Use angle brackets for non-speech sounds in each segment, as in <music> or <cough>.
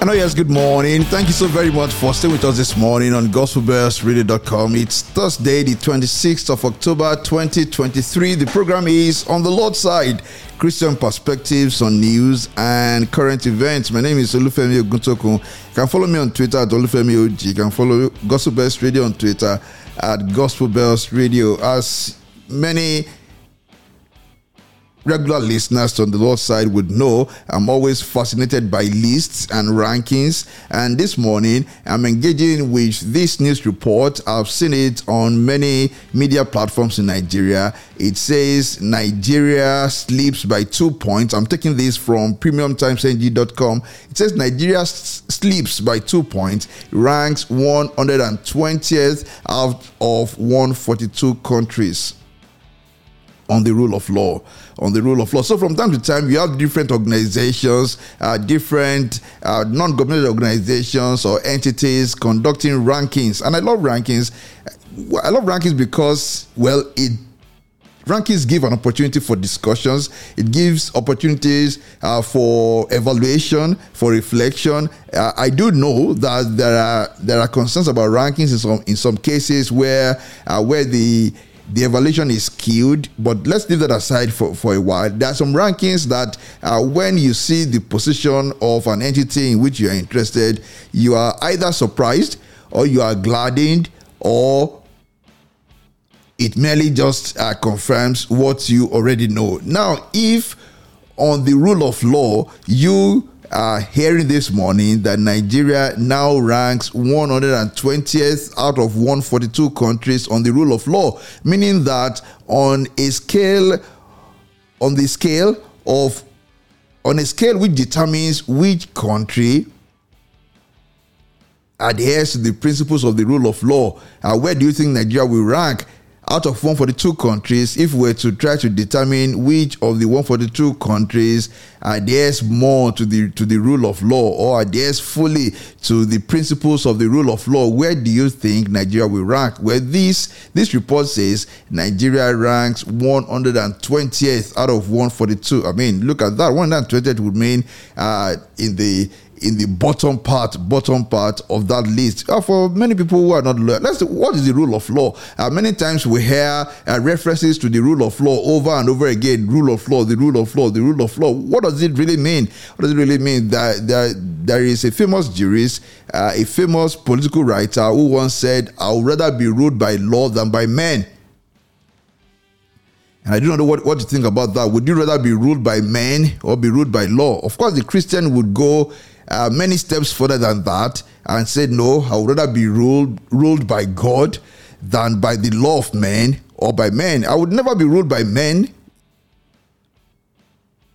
Oh yes, good morning. Thank you so very much for staying with us this morning on gospelbellsradio.com. It's Thursday, the 26th of October 2023. The program is On the Lord's Side, Christian Perspectives on News and Current Events. My name is Olufemi Oguntokun. You can follow me on Twitter at Olufemi OG. You can follow Gospel Bells Radio on Twitter at Gospel Bells Radio. As many regular listeners on the Lord's side would know I'm always fascinated by lists and rankings. And this morning, I'm engaging with this news report. I've seen it on many media platforms in Nigeria. It says Nigeria sleeps by two points. I'm taking this from premiumtimesng.com. It says Nigeria sleeps by two points, ranks 120th out of 142 countries on the rule of law on the rule of law. So from time to time you have different organizations uh, different uh, non-governmental organizations or entities conducting rankings. And i love rankings. I love rankings because well it rankings give an opportunity for discussions. It gives opportunities uh, for evaluation for reflection. Uh, i do know that there are there are concerns about rankings in some in some cases where uh, where the the evaluation is skewed, but let's leave that aside for, for a while. There are some rankings that uh, when you see the position of an entity in which you are interested, you are either surprised or you are gladdened or it merely just uh, confirms what you already know. Now, if on the rule of law, you are hearing this morning that Nigeria now ranks 120th out of 142 countries on the rule of law, meaning that on a scale, on the scale of, on a scale which determines which country adheres to the principles of the rule of law, uh, where do you think Nigeria will rank? Out of 142 countries, if we were to try to determine which of the 142 countries adheres more to the to the rule of law or adheres fully to the principles of the rule of law, where do you think Nigeria will rank? Where this this report says Nigeria ranks 120th out of 142. I mean, look at that. 120th would mean uh, in the in the bottom part, bottom part of that list. Uh, for many people who are not lawyers, let's what is the rule of law? Uh, many times we hear uh, references to the rule of law over and over again. Rule of law, the rule of law, the rule of law. What does it really mean? What does it really mean? That there, there is a famous jurist, uh, a famous political writer who once said, "I would rather be ruled by law than by men." And I do not know what, what to think about that. Would you rather be ruled by men or be ruled by law? Of course, the Christian would go uh, many steps further than that and said, No, I would rather be ruled, ruled by God than by the law of men or by men. I would never be ruled by men.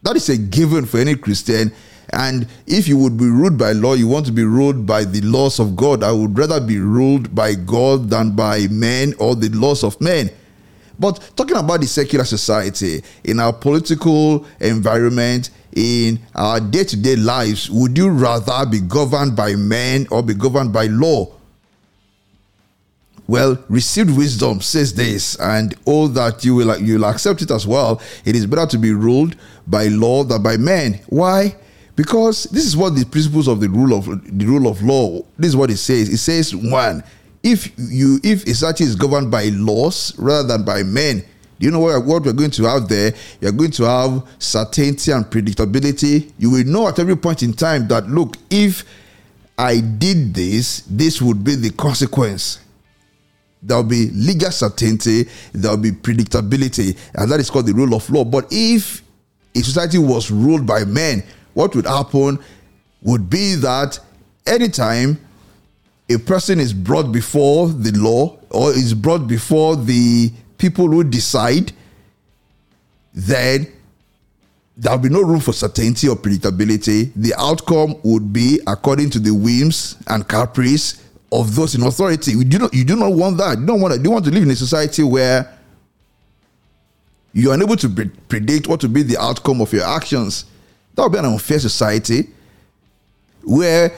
That is a given for any Christian. And if you would be ruled by law, you want to be ruled by the laws of God. I would rather be ruled by God than by men or the laws of men. But talking about the secular society, in our political environment, in our day to day lives, would you rather be governed by men or be governed by law? Well, received wisdom says this, and all that you will you'll accept it as well. It is better to be ruled by law than by men. Why? Because this is what the principles of the rule of the rule of law. This is what it says. It says one, if you if a society is governed by laws rather than by men, you know what, what we're going to have there? You're going to have certainty and predictability. You will know at every point in time that, look, if I did this, this would be the consequence. There'll be legal certainty, there'll be predictability, and that is called the rule of law. But if a society was ruled by men, what would happen would be that anytime a person is brought before the law or is brought before the people who decide, then there'll be no room for certainty or predictability. The outcome would be according to the whims and caprice of those in authority. You do not, you do not want that. You don't want. To, you want to live in a society where you are unable to pre- predict what will be the outcome of your actions. That would be an unfair society where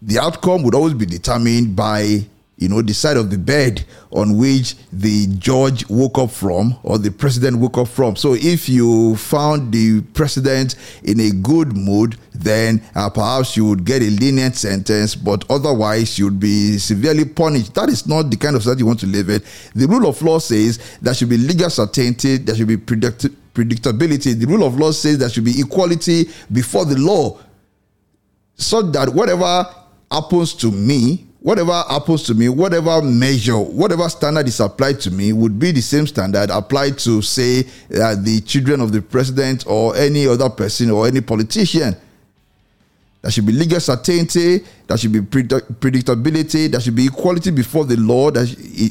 the outcome would always be determined by you know, the side of the bed on which the judge woke up from or the president woke up from. So if you found the president in a good mood, then uh, perhaps you would get a lenient sentence, but otherwise you'd be severely punished. That is not the kind of society you want to live in. The rule of law says there should be legal certainty, there should be predict- predictability. The rule of law says there should be equality before the law, so that whatever happens to me whatever happens to me, whatever measure, whatever standard is applied to me would be the same standard applied to, say, uh, the children of the president or any other person or any politician. There should be legal certainty. There should be predictability. There should be equality before the law. There,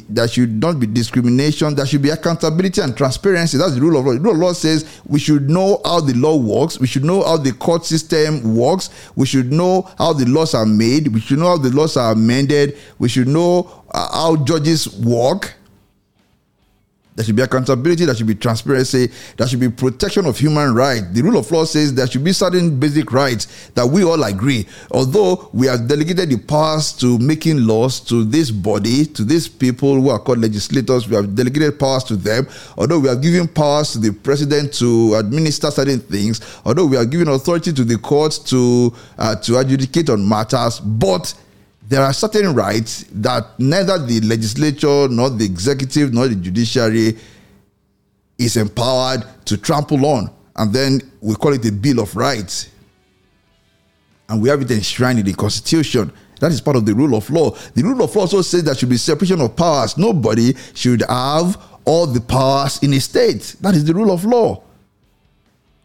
there should not be discrimination. There should be accountability and transparency. That's the rule of law. The rule of law says we should know how the law works. We should know how the court system works. We should know how the laws are made. We should know how the laws are amended. We should know uh, how judges work there should be accountability, there should be transparency, there should be protection of human rights. The rule of law says there should be certain basic rights that we all agree. Although we have delegated the powers to making laws to this body, to these people who are called legislators, we have delegated powers to them. Although we have given powers to the president to administer certain things, although we have given authority to the courts to uh, to adjudicate on matters, but there are certain rights that neither the legislature nor the executive nor the judiciary is empowered to trample on. And then we call it a Bill of Rights. And we have it enshrined in the Constitution. That is part of the rule of law. The rule of law also says there should be separation of powers. Nobody should have all the powers in a state. That is the rule of law.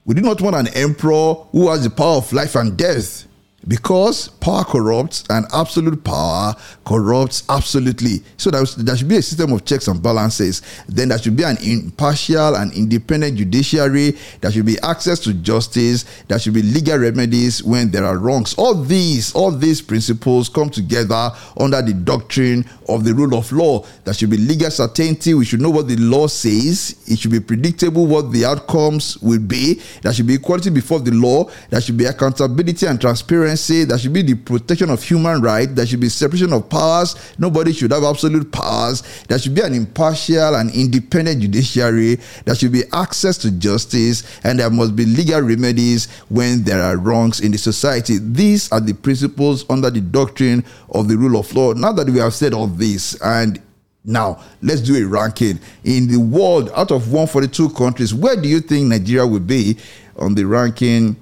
We do not want an emperor who has the power of life and death because power corrupts and absolute power corrupts absolutely. So there, there should be a system of checks and balances. Then there should be an impartial and independent judiciary. There should be access to justice. There should be legal remedies when there are wrongs. All these, all these principles come together under the doctrine of the rule of law. There should be legal certainty. We should know what the law says. It should be predictable what the outcomes will be. There should be equality before the law. There should be accountability and transparency transparency, there should be the protection of human rights, there should be separation of powers. Nobody should have absolute powers. There should be an impartial and independent judiciary. There should be access to justice, and there must be legal remedies when there are wrongs in the society. These are the principles under the doctrine of the rule of law. Now that we have said all this, and now, let's do a ranking. In the world, out of 142 countries, where do you think Nigeria will be on the ranking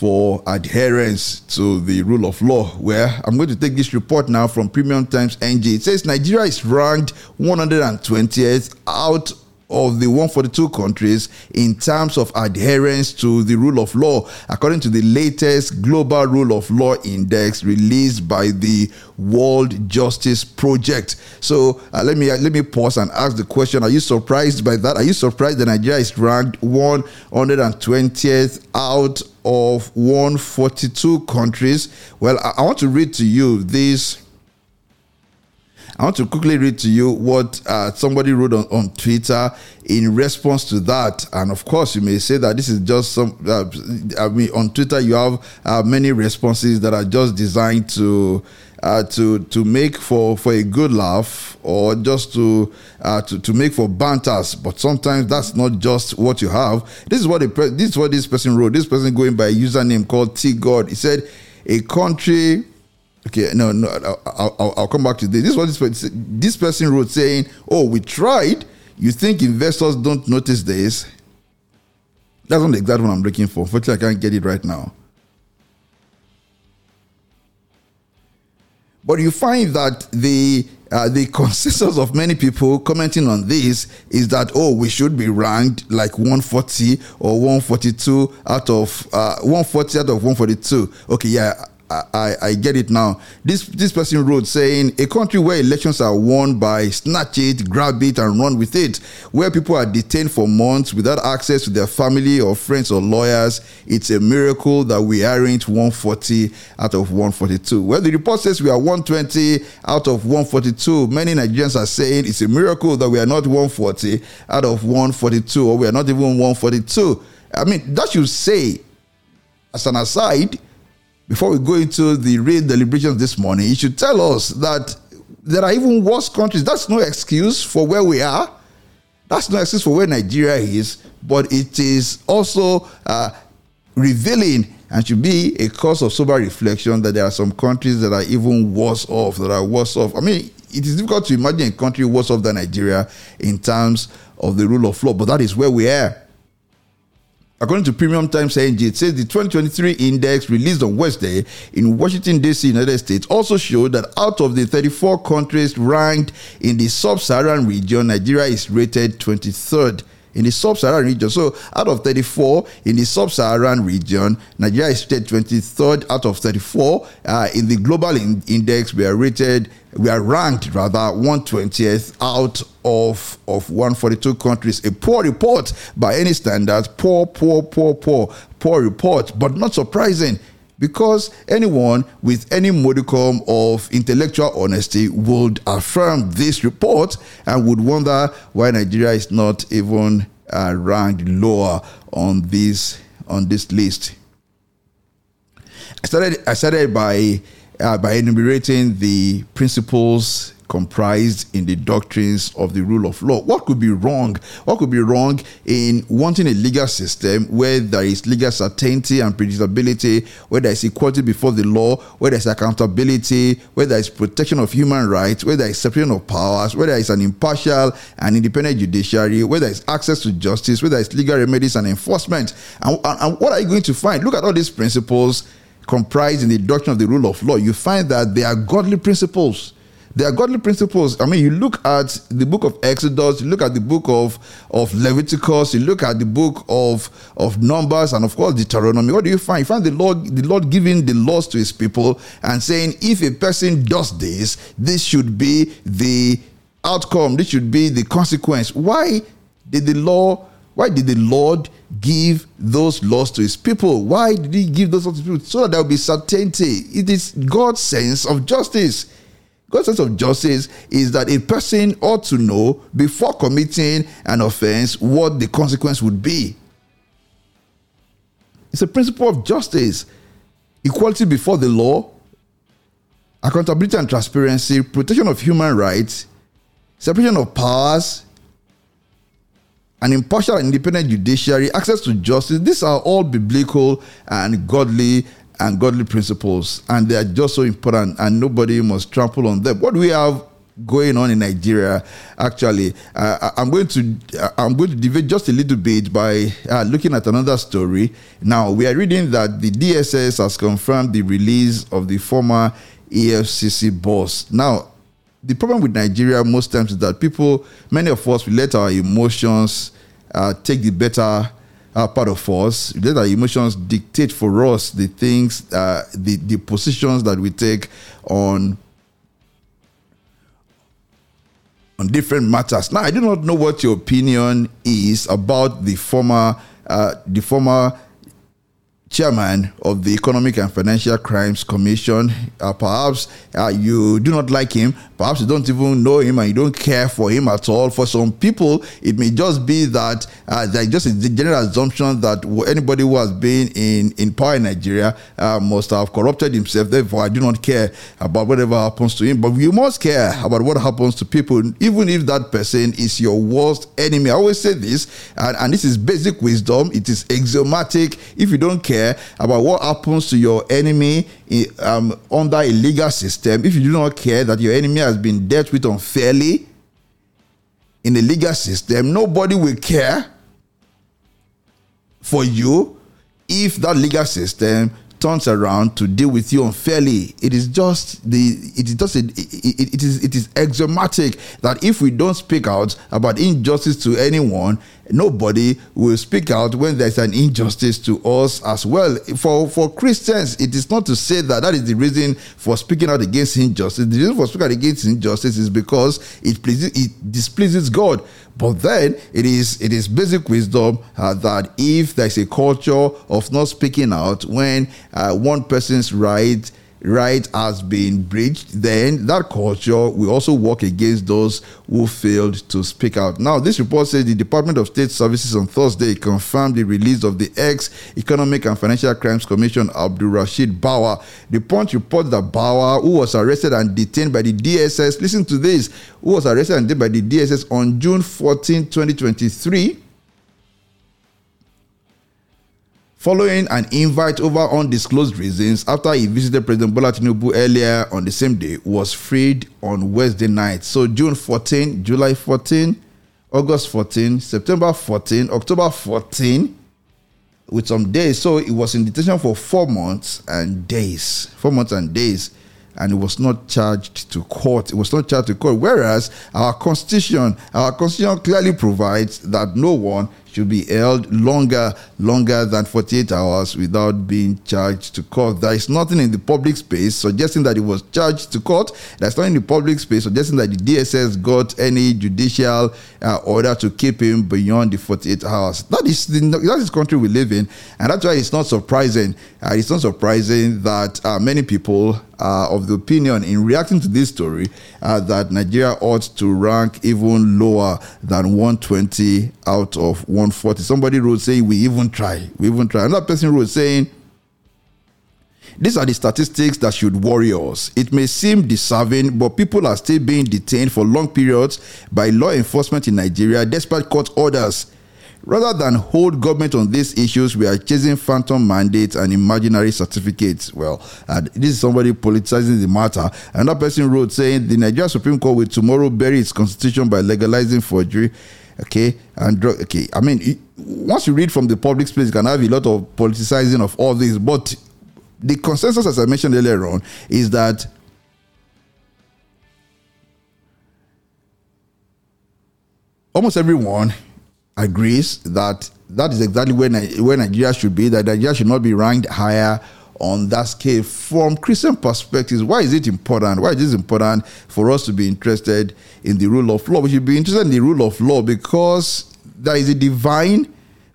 for adherence to the rule of law. Where I'm going to take this report now from Premium Times NG. It says Nigeria is ranked 120th out of the 142 countries in terms of adherence to the rule of law, according to the latest Global Rule of Law Index released by the World Justice Project. So uh, let me uh, let me pause and ask the question: Are you surprised by that? Are you surprised that Nigeria is ranked 120th out of 142 countries? Well, I, want to read to you this I want to quickly read to you what uh, somebody wrote on, on Twitter in response to that. And of course, you may say that this is just some, uh, I mean, on Twitter, you have uh, many responses that are just designed to. Uh, to to make for for a good laugh or just to uh, to to make for banters, but sometimes that's not just what you have. This is what this is what this person wrote. This person going by a username called T God. He said, "A country Okay, no, no, I'll, I'll, I'll, come back to this. This is what this person, this person wrote saying, "Oh, we tried. You think investors don't notice this? That's not the exact one I'm looking for. Unfortunately, I can't get it right now. But you find that the uh, the consensus of many people commenting on this is that oh we should be ranked like 140 or 142 out of uh, 140 out of 142 okay yeah I, I get it now. This this person wrote saying a country where elections are won by snatch it, grab it, and run with it, where people are detained for months without access to their family or friends or lawyers. It's a miracle that we aren't 140 out of 142. Well, the report says we are 120 out of 142. Many Nigerians are saying it's a miracle that we are not 140 out of 142, or we are not even 142. I mean, that should say, as an aside, before we go into the real deliberations this morning, you should tell us that there are even worse countries. That's no excuse for where we are. That's no excuse for where Nigeria is, but it is also uh, revealing and should be a cause of sober reflection that there are some countries that are even worse off, that are worse off. I mean, it is difficult to imagine a country worse off than Nigeria in terms of the rule of law, but that is where we are. According to Premium Times NG, it says the 2023 index released on Wednesday in Washington, D.C., United States, also showed that out of the 34 countries ranked in the sub Saharan region, Nigeria is rated 23rd in the sub-Saharan region. So out of 34 in the sub-Saharan region, Nigeria is rated 23rd out of 34. Uh, in the global in- index, we are rated, we are ranked rather 120th out of, of 142 countries. A poor report by any standards. Poor, poor, poor, poor, poor report, but not surprising because anyone with any modicum of intellectual honesty would affirm this report and would wonder why Nigeria is not even uh, ranked lower on this on this list. I started I started by uh, by enumerating the principles comprised in the doctrines of the rule of law. What could be wrong? What could be wrong in wanting a legal system where there is legal certainty and predictability, where there is equality before the law, where there is accountability, where there is protection of human rights, where there is separation of powers, where there is an impartial and independent judiciary, where there is access to justice, where there is legal remedies and enforcement. And, and, and what are you going to find? Look at all these principles comprised in the doctrine of the rule of law. You find that they are godly principles there are godly principles. I mean, you look at the book of Exodus, you look at the book of, of Leviticus, you look at the book of, of Numbers, and of course Deuteronomy. What do you find? You find the Lord, the Lord giving the laws to his people and saying, if a person does this, this should be the outcome, this should be the consequence. Why did the law, why did the Lord give those laws to his people? Why did he give those laws to people? So that there will be certainty. It is God's sense of justice. God's sense of justice is that a person ought to know before committing an offense what the consequence would be. It's a principle of justice, equality before the law, accountability and transparency, protection of human rights, separation of powers, an impartial and independent judiciary, access to justice. These are all biblical and godly and godly principles, and they are just so important, and nobody must trample on them. What we have going on in Nigeria? Actually, uh, I'm going to I'm going to deviate just a little bit by uh, looking at another story. Now we are reading that the DSS has confirmed the release of the former EFCC boss. Now. The problem with Nigeria most times is that people, many of us, we let our emotions uh, take the better uh, part of us. Let our emotions dictate for us the things, uh, the the positions that we take on on different matters. Now, I do not know what your opinion is about the former uh, the former chairman of the Economic and Financial Crimes Commission. Uh, perhaps uh, you do not like him, perhaps you don't even know him and you don't care for him at all. For some people, it may just be that uh, there's just a general assumption that anybody who has been in, in power in Nigeria uh, must have corrupted himself. Therefore, I do not care about whatever happens to him. But you must care about what happens to people, even if that person is your worst enemy. I always say this, and, and this is basic wisdom. It is axiomatic. If you don't care, about what happens to your enemy um, under a legal system, if you do not care that your enemy has been dealt with unfairly in the legal system, nobody will care for you. If that legal system turns around to deal with you unfairly. It is just the it is just a, it, it is it is axiomatic that if we don't speak out about injustice to anyone, nobody will speak out when there's an injustice to us as well. For for Christians, it is not to say that that is the reason for speaking out against injustice. The reason for speaking out against injustice is because it pleases it displeases God. But then it is it is basic wisdom uh, that if there's a culture of not speaking out when uh, one person's right right has been breached, then that culture will also work against those who failed to speak out. Now, this report says the Department of State Services on Thursday confirmed the release of the ex Economic and Financial Crimes Commission Abdulrasheed Bawa. The Punch reports that Bawa, who was arrested and detained by the DSS, listen to this, who was arrested and detained by the DSS on June 14, 2023 following an invite over undisclosed reasons after he visited President Bola Tinubu earlier on the same day, was freed on Wednesday night. So June 14, July 14, August 14, September 14, October 14, with some days. So it was in detention for four months and days. Four months and days. And it was not charged to court. It was not charged to court. Whereas our constitution, our constitution clearly provides that no one should be held longer, longer than 48 hours without being charged to court. There is nothing in the public space suggesting that he was charged to court. There's nothing in the public space suggesting that the DSS got any judicial uh, order to keep him beyond the 48 hours. That is the that is country we live in, and that's why it's not surprising. Uh, it's not surprising that uh, many people are of the opinion in reacting to this story uh, that Nigeria ought to rank even lower than 120 out of 140. Somebody wrote saying we even try, we even try. Another person wrote saying. These are the statistics that should worry us. It may seem deserving, but people are still being detained for long periods by law enforcement in Nigeria despite court orders. Rather than hold government on these issues, we are chasing phantom mandates and imaginary certificates. Well, uh, this is somebody politicizing the matter. Another person wrote saying the Nigeria Supreme Court will tomorrow bury its constitution by legalizing forgery. Okay, and drug. Okay, I mean, it, once you read from the public space, you can have a lot of politicizing of all this. But the consensus, as I mentioned earlier on, is that almost everyone agrees that that is exactly where, where Nigeria should be, that Nigeria should not be ranked higher on that scale. From Christian perspectives, why is it important? Why is it important for us to be interested in the rule of law? We should be interested in the rule of law because there is a divine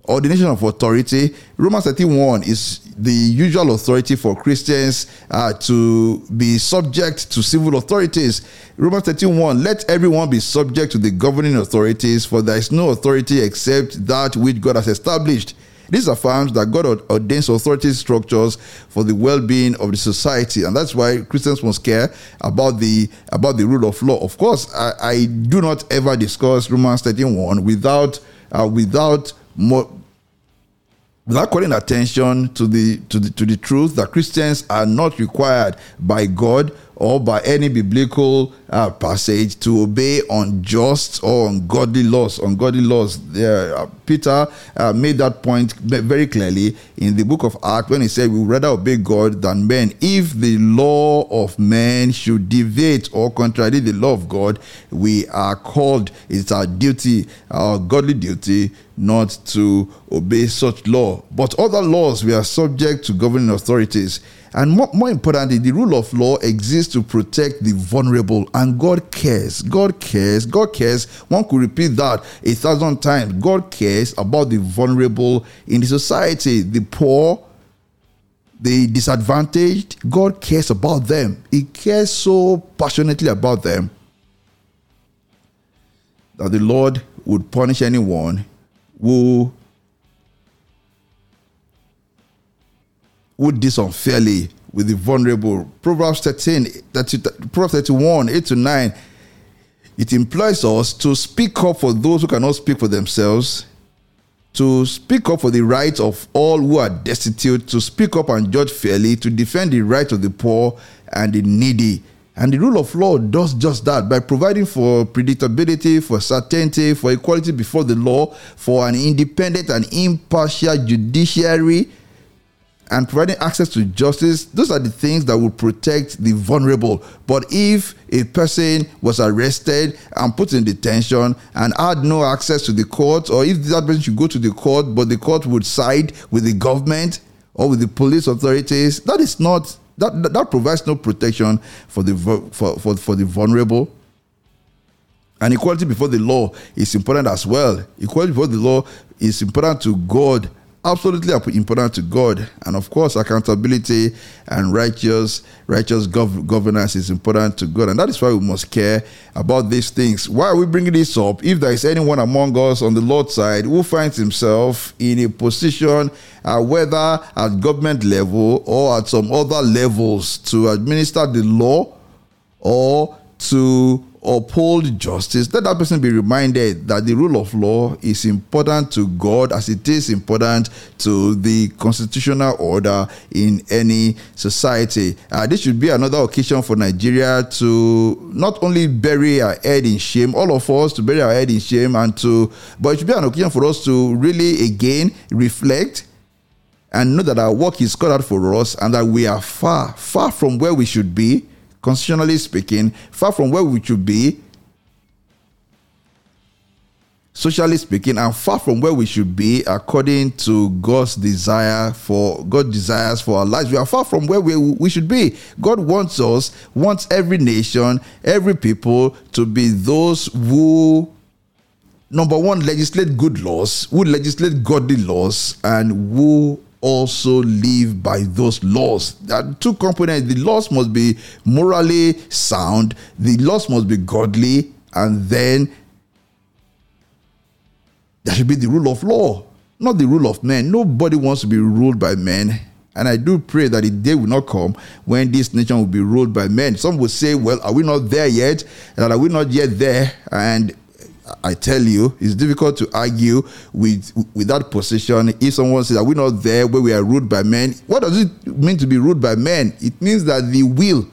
ordination of authority. Romans 31 is the usual authority for Christians uh, to be subject to civil authorities. Romans 31 let everyone be subject to the governing authorities, for there is no authority except that which God has established. This affirms that God ordains authority structures for the well-being of the society, and that's why Christians must care about the about the rule of law. Of course, I, I do not ever discuss Romans 31 without uh, without more without calling attention to the to the to the truth that Christians are not required by God or by any biblical uh, passage to obey unjust or ungodly laws. Ungodly laws. Uh, Peter uh, made that point very clearly in the book of Acts when he said, "We would rather obey God than men. If the law of men should deviate or contradict the law of God, we are called. It's our duty, our godly duty." Not to obey such law, but other laws we are subject to governing authorities. And more, more importantly, the rule of law exists to protect the vulnerable, and God cares. God cares. God cares. One could repeat that a thousand times. God cares about the vulnerable in the society, the poor, the disadvantaged. God cares about them. He cares so passionately about them that the Lord would punish anyone who who did unfairly with the vulnerable. Proverbs 13, 30, Proverbs 31, 8 to 9. It implies us to speak up for those who cannot speak for themselves, to speak up for the rights of all who are destitute, to speak up and judge fairly, to defend the rights of the poor and the needy. And the rule of law does just that by providing for predictability, for certainty, for equality before the law, for an independent and impartial judiciary and providing access to justice, those are the things that will protect the vulnerable. But if a person was arrested and put in detention and had no access to the court, or if that person should go to the court, but the court would side with the government or with the police authorities, that is not that that, that provides no protection for the for, for, for the vulnerable. And equality before the law is important as well. Equality before the law is important to God absolutely important to God, and of course, accountability and righteous righteous gov- governance is important to God, and that is why we must care about these things. Why are we bringing this up? If there is anyone among us on the Lord's side who finds himself in a position, uh, whether at government level or at some other levels, to administer the law or to uphold justice, let that person be reminded that the rule of law is important to God as it is important to the constitutional order in any society. Uh, this should be another occasion for Nigeria to not only bury our head in shame, all of us to bury our head in shame, and to, but it should be an occasion for us to really again reflect and know that our work is cut out for us and that we are far, far from where we should be constitutionally speaking, far from where we should be, socially speaking, and far from where we should be according to God's desire for God desires for our lives. We are far from where we, we should be. God wants us, wants every nation, every people to be those who number one legislate good laws, who legislate godly laws, and who also live by those laws. Are two components. The laws must be morally sound, the laws must be godly, and then there should be the rule of law, not the rule of men. Nobody wants to be ruled by men. And I do pray that the day will not come when this nation will be ruled by men. Some will say, Well, are we not there yet? And are we not yet there? And I tell you, it's difficult to argue with with that position. If someone says, "Are we not there where we are ruled by men?" What does it mean to be ruled by men? It means that the will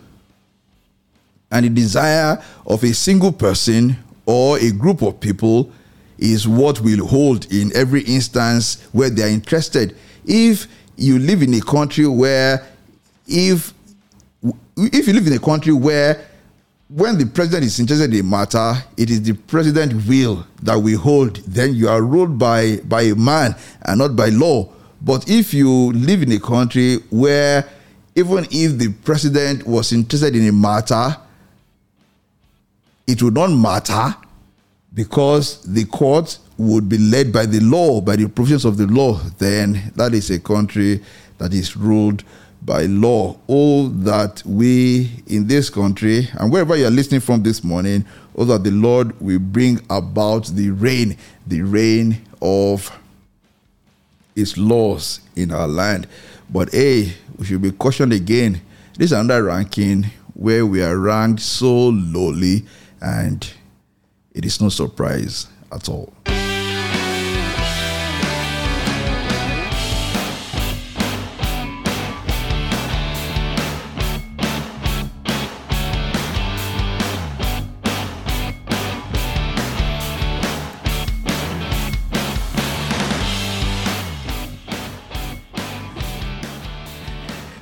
and the desire of a single person or a group of people is what will hold in every instance where they are interested. If you live in a country where, if if you live in a country where when the president is interested in a matter, it is the president will that we hold. Then you are ruled by, by a man and not by law. But if you live in a country where even if the president was interested in a matter, it would not matter because the court would be led by the law, by the provisions of the law, then that is a country that is ruled by law. All that we in this country and wherever you're listening from this morning, all that the Lord will bring about the reign, the reign of his laws in our land. But hey, we should be cautioned again. This is another ranking where we are ranked so lowly, and it is no surprise at all.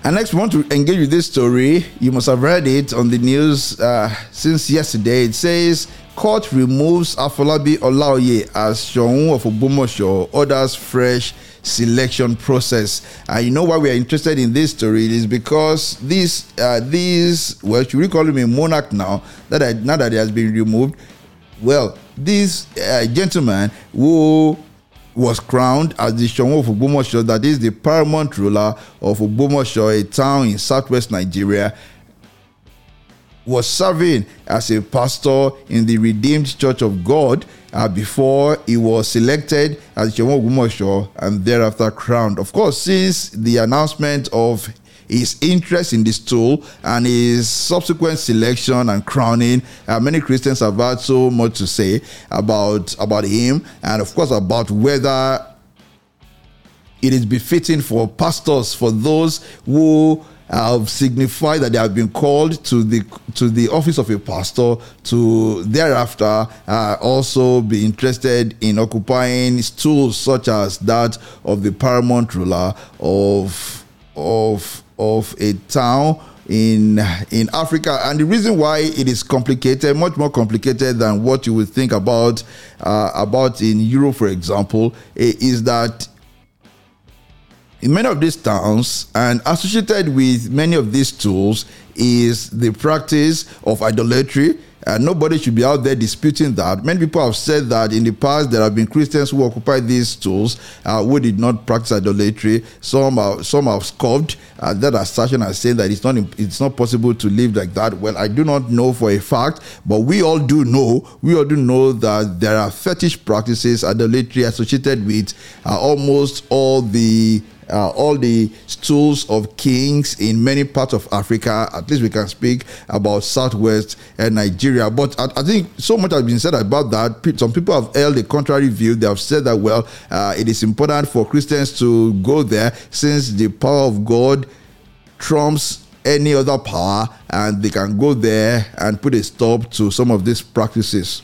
And next, we want to engage with this story. You must have read it on the news uh, since yesterday. It says, Court removes Afolabi Olaoye as Shoun of Ogbomoso, orders fresh selection process. And you know why we are interested in this story? It is because this, uh, this, well, should we call him a monarch now? That I, now that he has been removed. Well, this uh, gentleman who was crowned as the Shoun of Ogbomoso, that is the paramount ruler of Ogbomoso, a town in southwest Nigeria, was serving as a pastor in the Redeemed Church of God uh, before he was selected as Shoun of Ogbomoso and thereafter crowned. Of course, since the announcement of his interest in this tool and his subsequent selection and crowning. Uh, many Christians have had so much to say about about him, and of course about whether it is befitting for pastors, for those who have signified that they have been called to the to the office of a pastor to thereafter uh, also be interested in occupying stools such as that of the paramount ruler of of of a town in in Africa. And the reason why it is complicated, much more complicated than what you would think about uh, about in Europe, for example, is that in many of these towns and associated with many of these tools is the practice of idolatry Uh, nobody should be out there disputing that. Many people have said that in the past there have been Christians who occupied these stools uh, who did not practice idolatry. Some are, some have scoffed uh, that assertion and saying that it's not it's not possible to live like that. Well, I do not know for a fact, but we all do know. We all do know that there are fetish practices, idolatry associated with uh, almost all the uh, all the stools of kings in many parts of Africa. At least we can speak about Southwest and Nigeria. But I, I think so much has been said about that. Some people have held a contrary view. They have said that, well, uh, it is important for Christians to go there since the power of God trumps any other power and they can go there and put a stop to some of these practices.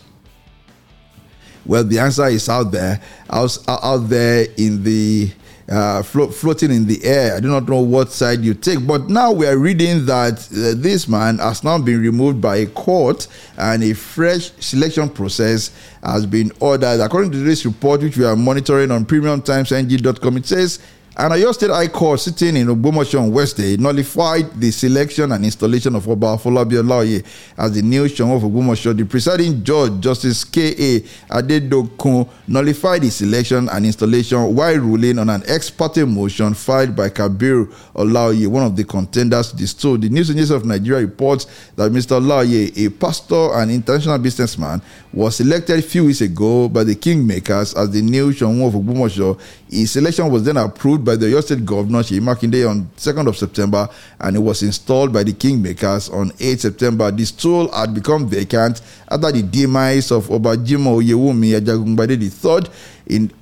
Well, the answer is out there, out, out there in the uh, flo- floating in the air. I do not know what side you take, but now we are reading that uh, this man has now been removed by a court and a fresh selection process has been ordered. According to this report, which we are monitoring on premiumtimesng.com, it says and Oyo State High Court sitting in Ogbomoso on Wednesday nullified the selection and installation of Oba Afolabi as the new Shon of Ogbomoso. The presiding judge, Justice K.A. Adedokun, nullified the selection and installation while ruling on an ex parte motion filed by Kabir Olaoye, one of the contenders to the stool. The News Agency of Nigeria reports that Mr. Olaoye, a pastor and international businessman, was elected few weeks ago by the Kingmakers as the new Shon of Ogbomoso. His selection was then approved by the Oyo State Governor Seyi Makinde on 2nd of September and it was installed by the Kingmakers on 8 September. The stool had become vacant after the demise of Oba Jimoh Oyewumi Ajagungbade III in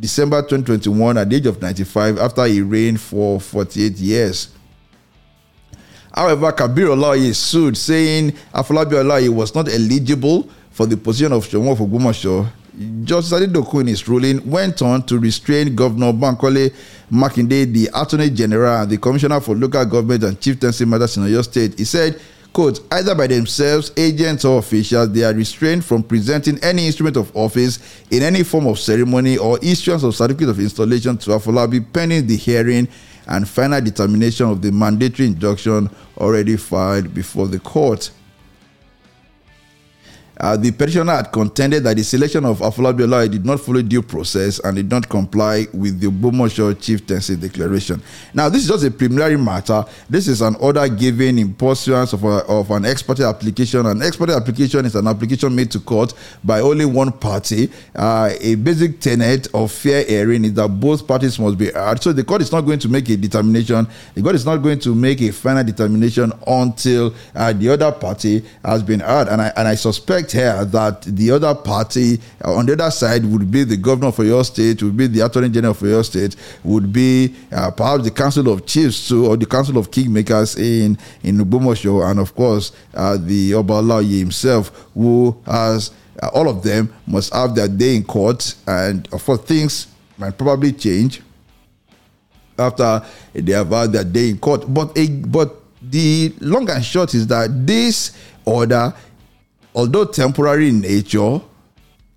December 2021 at the age of 95 after he reigned for 48 years. However, Kabir Olaoye sued saying Afolabi Olaoye was not eligible for the position of Shomo of Ogbomoso Justice Adedokun in his ruling went on to restrain Governor Bankole Makinde, the Attorney General and the Commissioner for Local Government and Chieftaincy Matters in Oyo State. He said, quote, either by themselves, agents or officials, they are restrained from presenting any instrument of office in any form of ceremony or issuance of certificate of installation to Afolabi pending the hearing and final determination of the mandatory injunction already filed before the court. Uh, the petitioner had contended that the selection of Afolabi did not follow due process and it did not comply with the Ogbomoso chieftaincy declaration. Now, this is just a preliminary matter. This is an order given in pursuance of, a, of an ex parte application. An ex parte application is an application made to court by only one party. Uh, a basic tenet of fair hearing is that both parties must be heard. So the court is not going to make a determination. The court is not going to make a final determination until uh, the other party has been heard. And I, and I suspect here that the other party uh, on the other side would be the governor for Oyo State, would be the attorney general for Oyo State, would be uh, perhaps the council of chiefs too, or the council of kingmakers in in Ogbomoso, and of course uh, the Obalaye himself, who has uh, all of them must have their day in court, and of course things might probably change after they have had their day in court. But a, but the long and short is that this order although temporary in nature,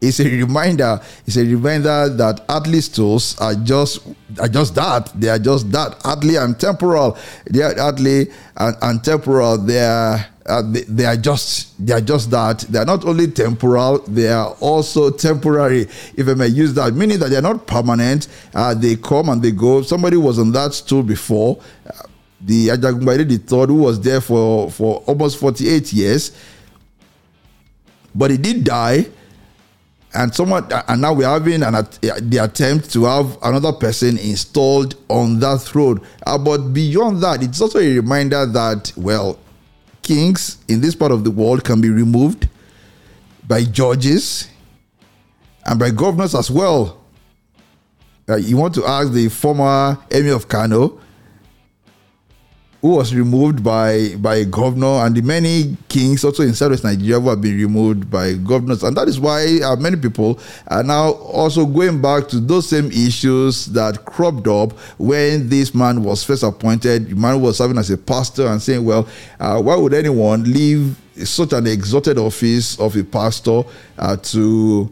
it's a reminder. It's a reminder that earthly stools are just are just that. They are just that earthly and temporal. They are earthly and, and temporal. They are uh, they, they, are just they are just that. They are not only temporal. They are also temporary. If I may use that, meaning that they are not permanent. Uh, they come and they go. Somebody was on that stool before. Uh, the the third, who was there for for almost forty eight years but he did die. And someone, and now we're having an, the attempt to have another person installed on that throne. Uh, but beyond that, it's also a reminder that, well, kings in this part of the world can be removed by judges and by governors as well. Uh, you want to ask the former emir of Kano, who was removed by by a governor, and the many kings also in Southwest Nigeria who have been removed by governors, and that is why uh, many people are now also going back to those same issues that cropped up when this man was first appointed. The man was serving as a pastor and saying, "Well, uh, why would anyone leave such an exalted office of a pastor uh, to?"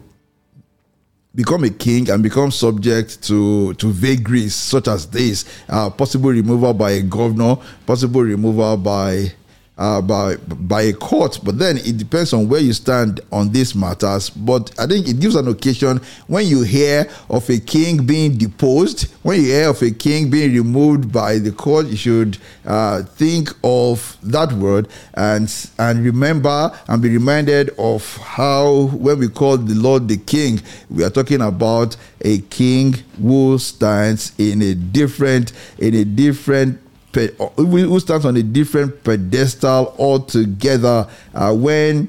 Become a king and become subject to, to vagaries such as this uh, possible removal by a governor, possible removal by uh, by by a court. But then it depends on where you stand on these matters. But I think it gives an occasion when you hear of a king being deposed, when you hear of a king being removed by the court, you should uh, think of that word and and remember and be reminded of how when we call the Lord the King, we are talking about a king who stands in a different in a different who stands on a different pedestal altogether. Uh, when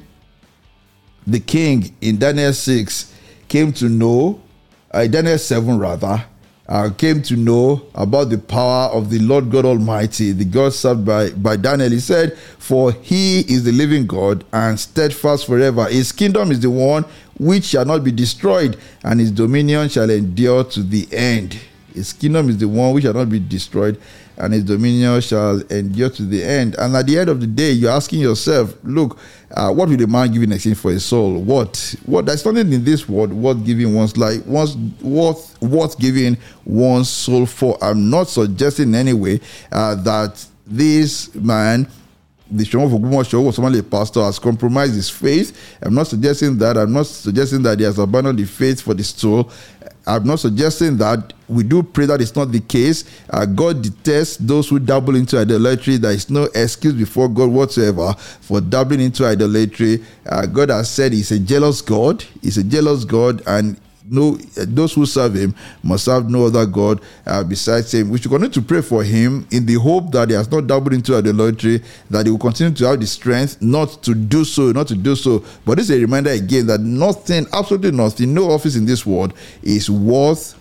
the king in Daniel 6 came to know, uh, Daniel 7 rather, uh, came to know about the power of the Lord God Almighty, the God served by, by Daniel. He said, For he is the living God and steadfast forever. His kingdom is the one which shall not be destroyed, and his dominion shall endure to the end. His kingdom is the one which shall not be destroyed, and his dominion shall endure to the end. And at the end of the day, you're asking yourself, look, uh, what will a man give in exchange for his soul? What? What? There's nothing in this world worth giving one's life, one's worth worth giving one's soul for. I'm not suggesting in any way uh, that this man the Ogbomoso show was someone a pastor has compromised his faith. I'm not suggesting that. I'm not suggesting that he has abandoned the faith for the stool. I'm not suggesting that. We do pray that it's not the case. Uh, God detests those who dabble into idolatry. There is no excuse before God whatsoever for dabbling into idolatry. Uh, God has said He's a jealous God. He's a jealous God, and no those who serve him must have no other god uh, besides him. We should continue to pray for him in the hope that he has not dabbled into idolatry that he will continue to have the strength not to do so not to do so. But this is a reminder again that nothing absolutely nothing no office in this world is worth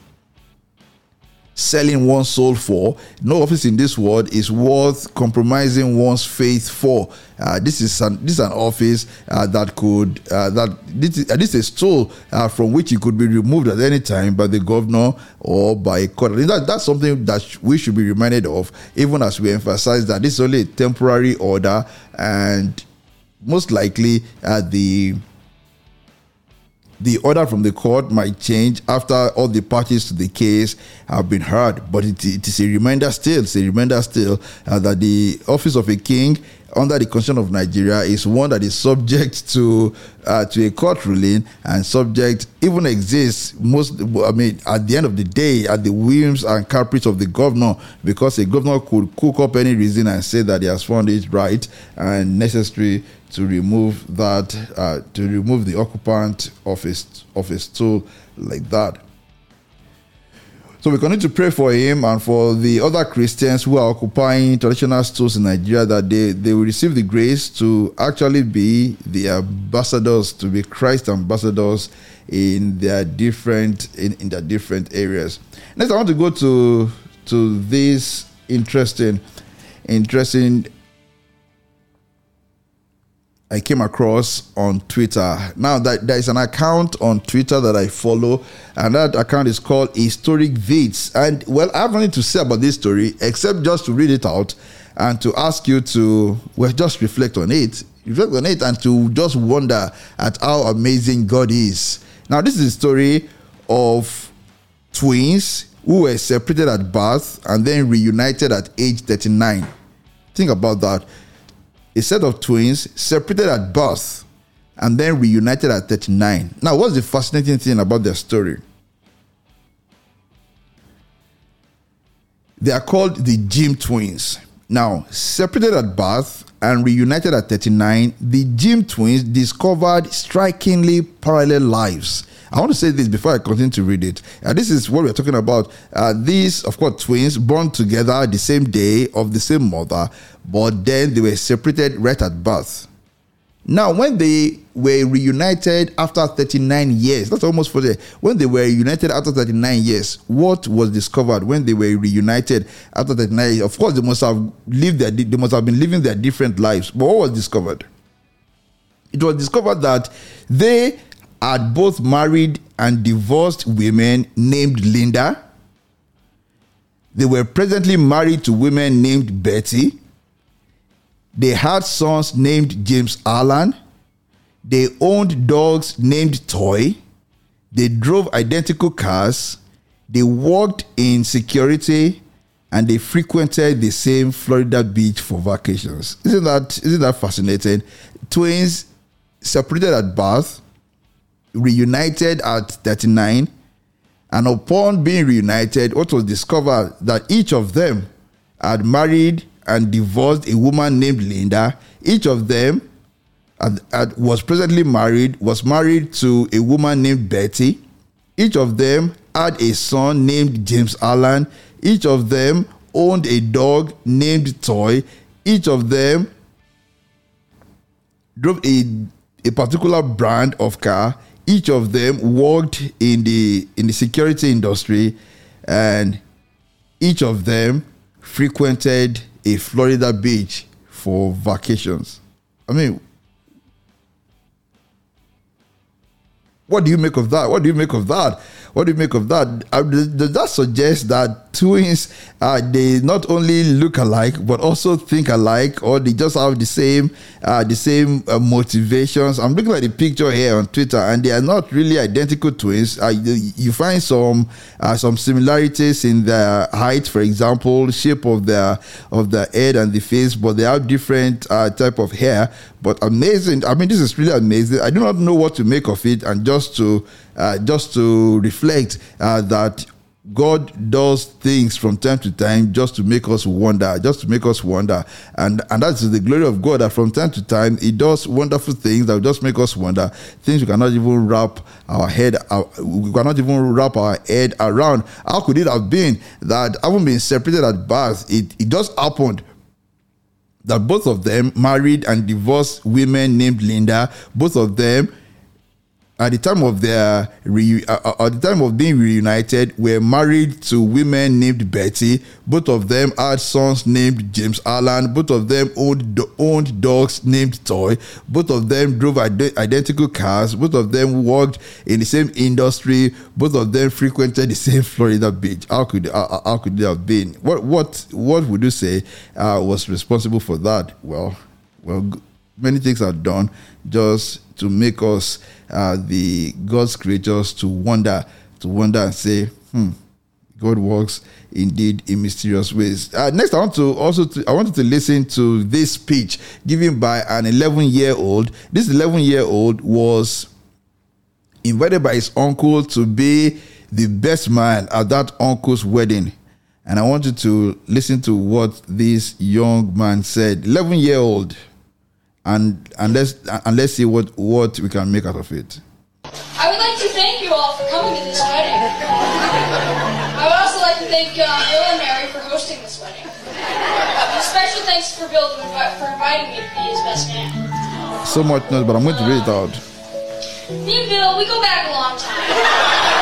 selling one's soul for. No office in this world is worth compromising one's faith for. Uh, this is an this is an office uh, that could uh, that this is, uh, this is a stool uh, from which it could be removed at any time by the governor or by a court. That, that's something that we should be reminded of, even as we emphasize that this is only a temporary order and most likely uh, the the order from the court might change after all the parties to the case have been heard, but it, it is a reminder still, it's a reminder still uh, that the office of a king under the constitution of Nigeria is one that is subject to uh, to a court ruling and subject even exists most I mean at the end of the day at the whims and caprice of the governor because a governor could cook up any reason and say that he has found it right and necessary to remove that uh, to remove the occupant of his of his stool like that. So we continue to pray for him and for the other Christians who are occupying traditional stools in Nigeria that they, they will receive the grace to actually be the ambassadors, to be Christ ambassadors in their different in, in their different areas. Next, I want to go to to this interesting interesting I came across on Twitter. Now that there is an account on Twitter that I follow, and that account is called Historic Vids. And well, I have nothing to say about this story except just to read it out and to ask you to well just reflect on it, reflect on it, and to just wonder at how amazing God is. Now, this is a story of twins who were separated at birth and then reunited at age 39. Think about that a set of twins separated at birth and then reunited at 39. Now, what's the fascinating thing about their story? They are called the Jim twins. Now, separated at birth and reunited at 39, the Jim twins discovered strikingly parallel lives. I want to say this before I continue to read it. Uh, this is what we're talking about. Uh, these, of course, twins born together the same day of the same mother, but then they were separated right at birth. Now, when they were reunited after 39 years, that's almost 40. When they were reunited after 39 years, what was discovered when they were reunited after 39 years? Of course, they must have lived their, they must have been living their different lives. But what was discovered? It was discovered that they had both married and divorced women named Linda. They were presently married to women named Betty. They had sons named James Allen. They owned dogs named Toy. They drove identical cars. They worked in security and they frequented the same Florida beach for vacations. Isn't that isn't that fascinating? Twins separated at birth, reunited at 39, and upon being reunited, what was discovered that each of them had married and divorced a woman named Linda. Each of them had, had, was presently married, was married to a woman named Betty. Each of them had a son named James Allen. Each of them owned a dog named Toy. Each of them drove a, a particular brand of car. Each of them worked in the in the security industry, and each of them frequented a Florida beach for vacations. I mean, what do you make of that? What do you make of that? What do you make of that? Uh, does that suggest that twins uh, they not only look alike but also think alike, or they just have the same uh, the same uh, motivations? I'm looking at the picture here on Twitter, and they are not really identical twins. Uh, you find some uh, some similarities in their height, for example, shape of their of the head and the face, but they have different type of hair. But amazing! I mean, this is really amazing. I do not know what to make of it, and just to Uh, just to reflect uh, that God does things from time to time just to make us wonder, just to make us wonder. And and that's the glory of God that from time to time He does wonderful things that just make us wonder. Things we cannot even wrap our head our, we cannot even wrap our head around. How could it have been that having been separated at birth, it, it just happened that both of them married and divorced women named Linda, both of them at the time of their re- uh, uh, at the time of being reunited were married to women named Betty. Both of them had sons named James Allen. Both of them owned owned dogs named Toy. Both of them drove ide- identical cars. Both of them worked in the same industry. Both of them frequented the same <laughs> Florida beach. How could uh, how could they have been? What what what would you say uh, was responsible for that? Well, well, many things are done just to make us uh, the God's creatures to wonder, to wonder and say, hmm, God works indeed in mysterious ways. Uh, next, I want to also to, I wanted to listen to this speech given by an 11 year old. This 11 year old was invited by his uncle to be the best man at that uncle's wedding. And I wanted to listen to what this young man said. 11 year old and and let's and let's see what what we can make out of it. I would like to thank you all for coming to this wedding. I would also like to thank uh, Bill and Mary for hosting this wedding. special thanks for Bill for inviting me to be his best man. So much noise, but I'm going to read it out. Me and Bill, we go back a long time.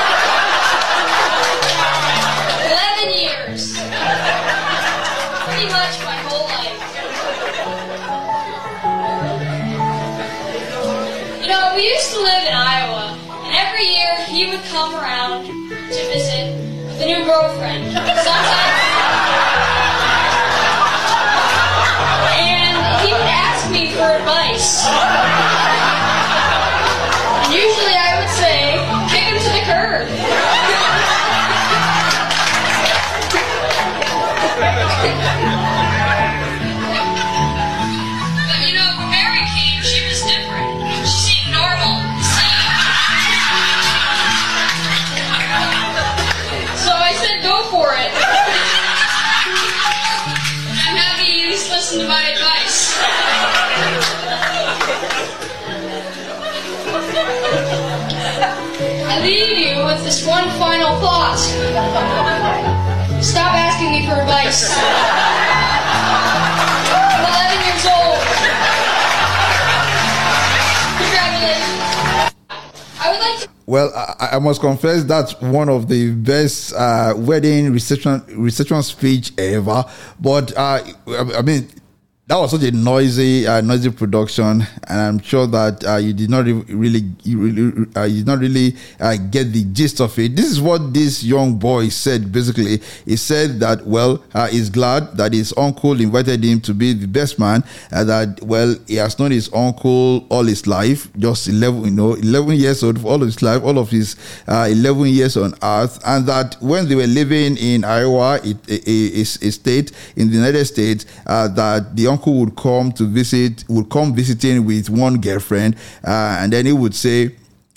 This one final thought. Stop asking me for advice. I'm 11 years old. Congratulations. I would like to. Well, I, I must confess that's one of the best uh, wedding reception reception speech ever. But uh, I, I mean, that was such a noisy, uh, noisy production, and I'm sure that uh, you did not really, you, really, uh, you did not really uh, get the gist of it. This is what this young boy said. Basically, he said that well, uh, he's glad that his uncle invited him to be the best man. Uh, that well, he has known his uncle all his life, just eleven, you know, eleven years old, all of his life, all of his eleven years on earth, and that when they were living in Iowa, a, a, a, a state in the United States, that the uncle would come to visit, would come visiting with one girlfriend, uh, and then he would say,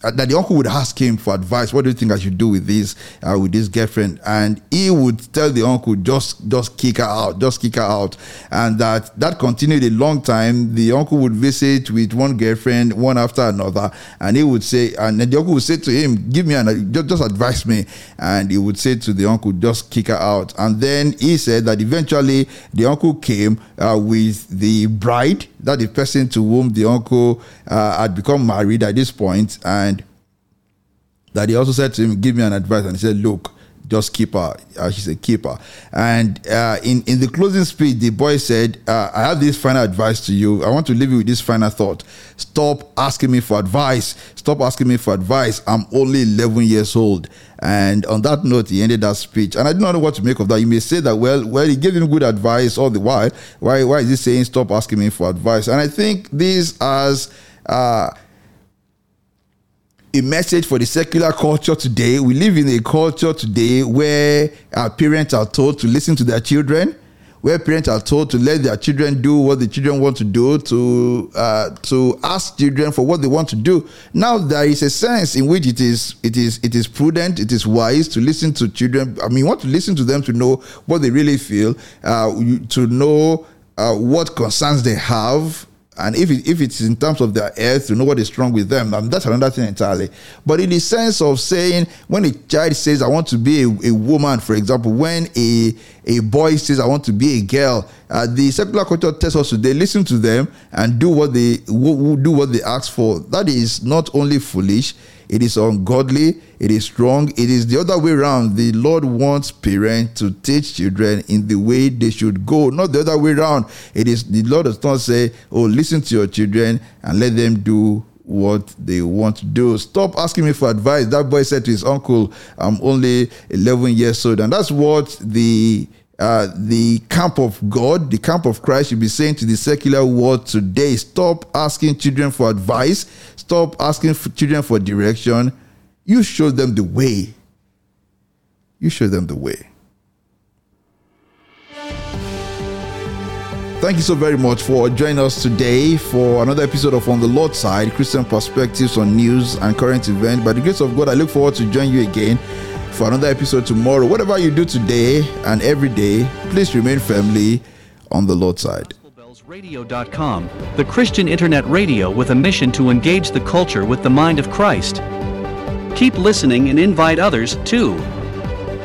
that the uncle would ask him for advice. What do you think I should do with this, uh, with this girlfriend? And he would tell the uncle, just, just kick her out, just kick her out. And that that continued a long time. The uncle would visit with one girlfriend, one after another, and he would say, and the uncle would say to him, "Give me an, just, just advise me." And he would say to the uncle, "Just kick her out." And then he said that eventually the uncle came uh, with the bride, that the person to whom the uncle uh, had become married at this point, and that he also said to him, Give me an advice. And he said, Look, just keep her. Uh, she's a keeper. And uh, in, in the closing speech, the boy said, uh, I have this final advice to you. I want to leave you with this final thought. Stop asking me for advice. Stop asking me for advice. I'm only 11 years old. And on that note, he ended that speech. And I do not know what to make of that. You may say that, well, well, he gave him good advice all the while. Why, why is he saying, stop asking me for advice? And I think this as uh, a message for the secular culture today. We live in a culture today where our parents are told to listen to their children, where parents are told to let their children do what the children want to do, to uh, to ask children for what they want to do. Now there is a sense in which it is it is it is prudent, it is wise to listen to children. I mean, want to listen to them to know what they really feel, uh, to know uh, what concerns they have and if, it, if it's in terms of their health, to know what is wrong with them, um, that's another thing entirely. But in the sense of saying, when a child says, I want to be a, a woman, for example, when a, a boy says, I want to be a girl, uh, the secular culture tells us they listen to them and do what they do what they ask for. That is not only foolish, it is ungodly, it is wrong. It is the other way around. The Lord wants parents to teach children in the way they should go, not the other way around. It is the Lord does not say, Oh, listen to your children and let them do what they want to do. Stop asking me for advice. That boy said to his uncle, I'm only 11 years old. And that's what the uh, the camp of God, the camp of Christ should be saying to the secular world today stop asking children for advice, stop asking for children for direction. You show them the way. You show them the way. Thank you so very much for joining us today for another episode of On the Lord's Side Christian Perspectives on News and Current Events. By the grace of God, I look forward to joining you again for another episode tomorrow. Whatever you do today and every day, please remain firmly on the Lord's side. Radio.com, the Christian internet radio with a mission to engage the culture with the mind of Christ. Keep listening and invite others too.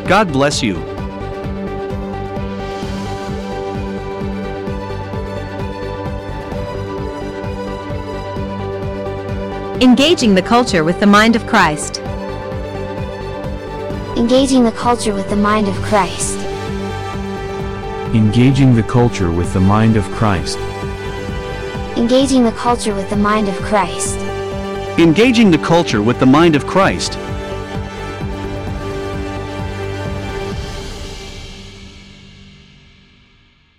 God bless you. Engaging the culture with the mind of Christ engaging the culture with the mind of Christ. Engaging the culture with the mind of Christ. Engaging the culture with the mind of Christ. Engaging the culture with the mind of Christ.